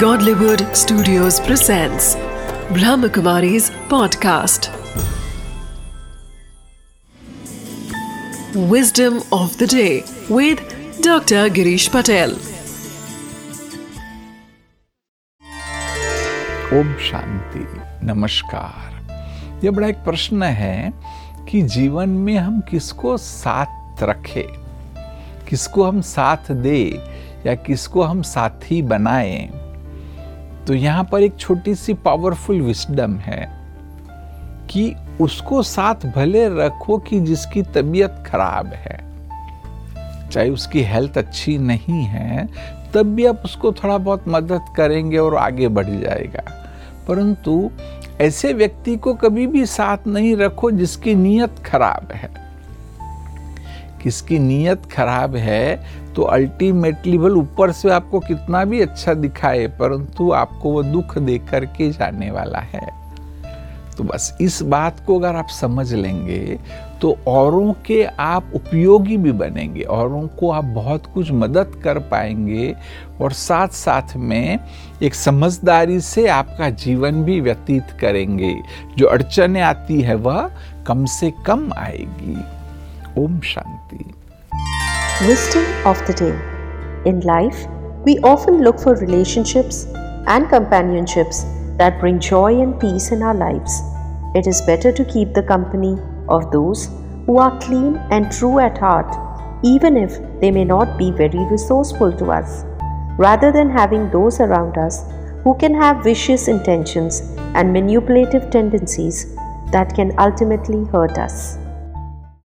Godlywood Studios presents Brahmakumari's podcast. Wisdom of the day with Dr. Girish Patel. Om Shanti नमस्कार यह बड़ा एक प्रश्न है कि जीवन में हम किसको साथ रखें किसको हम साथ दे या किसको हम साथी बनाएँ तो यहाँ पर एक छोटी सी पावरफुल विस्डम है कि उसको साथ भले रखो कि जिसकी तबीयत खराब है। चाहे उसकी हेल्थ अच्छी नहीं है, तब भी आप उसको थोड़ा बहुत मदद करेंगे और आगे बढ़ जाएगा। परंतु ऐसे व्यक्ति को कभी भी साथ नहीं रखो जिसकी नीयत खराब है। किसकी नीयत खराब है तो अल्टीमेटली भल ऊपर से आपको कितना भी अच्छा दिखाए, परंतु आपको वो दुख दे करके जाने वाला है। तो बस इस बात को अगर आप समझ लेंगे तो औरों के आप उपयोगी भी बनेंगे, औरों को आप बहुत कुछ मदद कर पाएँगे, और साथ साथ में एक समझदारी से आपका जीवन भी व्यतीत करेंगे। जो अड़चने आती है, वह कम से कम आएगी। Om Shanti. Wisdom of the day. In life, we often look for relationships and companionships that bring joy and peace in our lives. It is better to keep the company of those who are clean and true at heart, even if they may not be very resourceful to us, rather than having those around us who can have vicious intentions and manipulative tendencies that can ultimately hurt us.